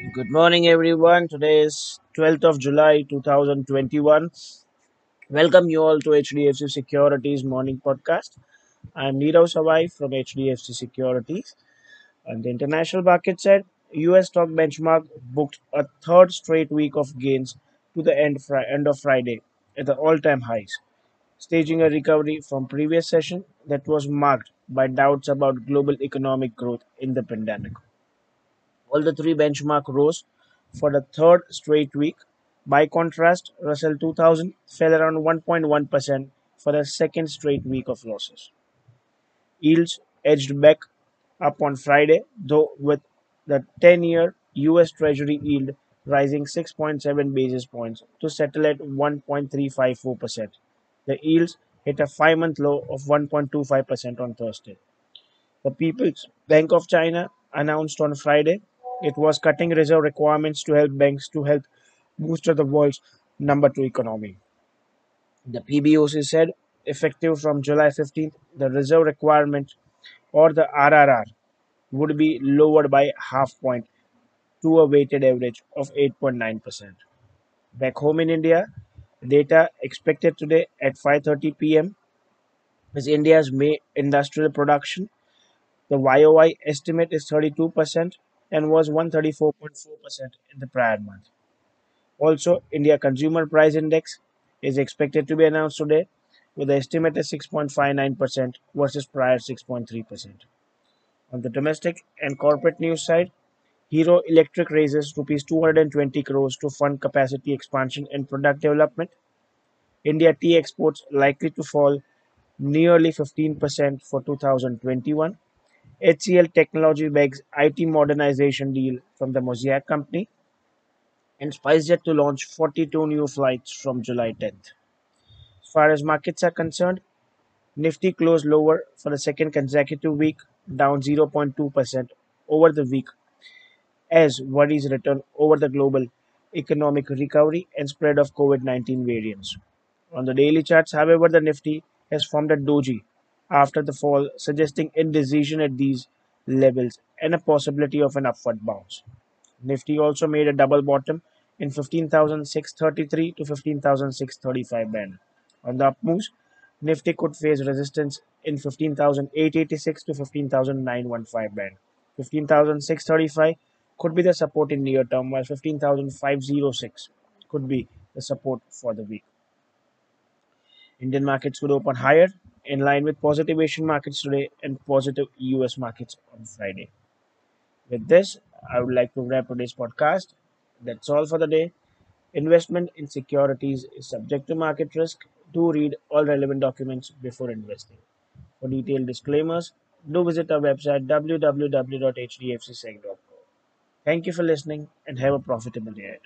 Good morning, everyone. Today is 12th of July 2021. Welcome you all to HDFC Securities Morning Podcast. I'm Nirav Savai from HDFC Securities. On the international market side, US stock benchmark booked a third straight week of gains to the end, end of Friday at the all-time highs, staging a recovery from previous session that was marked by doubts about global economic growth in the pandemic. All the three benchmark rose for the third straight week. By contrast, Russell 2000 fell around 1.1% for the second straight week of losses. Yields edged back up on Friday, though with the 10-year US Treasury yield rising 6.7 basis points to settle at 1.354%. The yields hit a 5-month low of 1.25% on Thursday. The People's Bank of China announced on Friday it was cutting reserve requirements to help banks to help boost the world's number two economy. The PBOC said effective from July 15th, the reserve requirement or the RRR would be lowered by half point to a weighted average of 8.9%. Back home in India, data expected today at 5:30 p.m. is India's May industrial production The YoY estimate is 32% and was 134.4% in the prior month. Also, India Consumer Price Index is expected to be announced today with the estimated 6.59% versus prior 6.3%. On the domestic and corporate news side, Hero Electric raises rupees 220 crores to fund capacity expansion and product development. India tea exports likely to fall nearly 15% for 2021 HCL Technology begs IT modernization deal from the Mosaic company, and SpiceJet to launch 42 new flights from July 10th. As far as markets are concerned, Nifty closed lower for the second consecutive week, down 0.2% over the week, as worries return over the global economic recovery and spread of COVID 19 variants. On the daily charts, however, the Nifty has formed a doji after the fall, suggesting indecision at these levels and a possibility of an upward bounce. Nifty also made a double bottom in 15,633 to 15,635 band. On the up moves, Nifty could face resistance in 15,886 to 15,915 band. 15,635 could be the support in near term, while 15,506 could be the support for the week. Indian markets would open higher, in line with positive Asian markets today and positive US markets on Friday. With this, I would like to wrap today's podcast. That's all for the day. Investment in securities is subject to market risk. Do read all relevant documents before investing. For detailed disclaimers, do visit our website www.hdfcsec.com. Thank you for listening and have a profitable day ahead.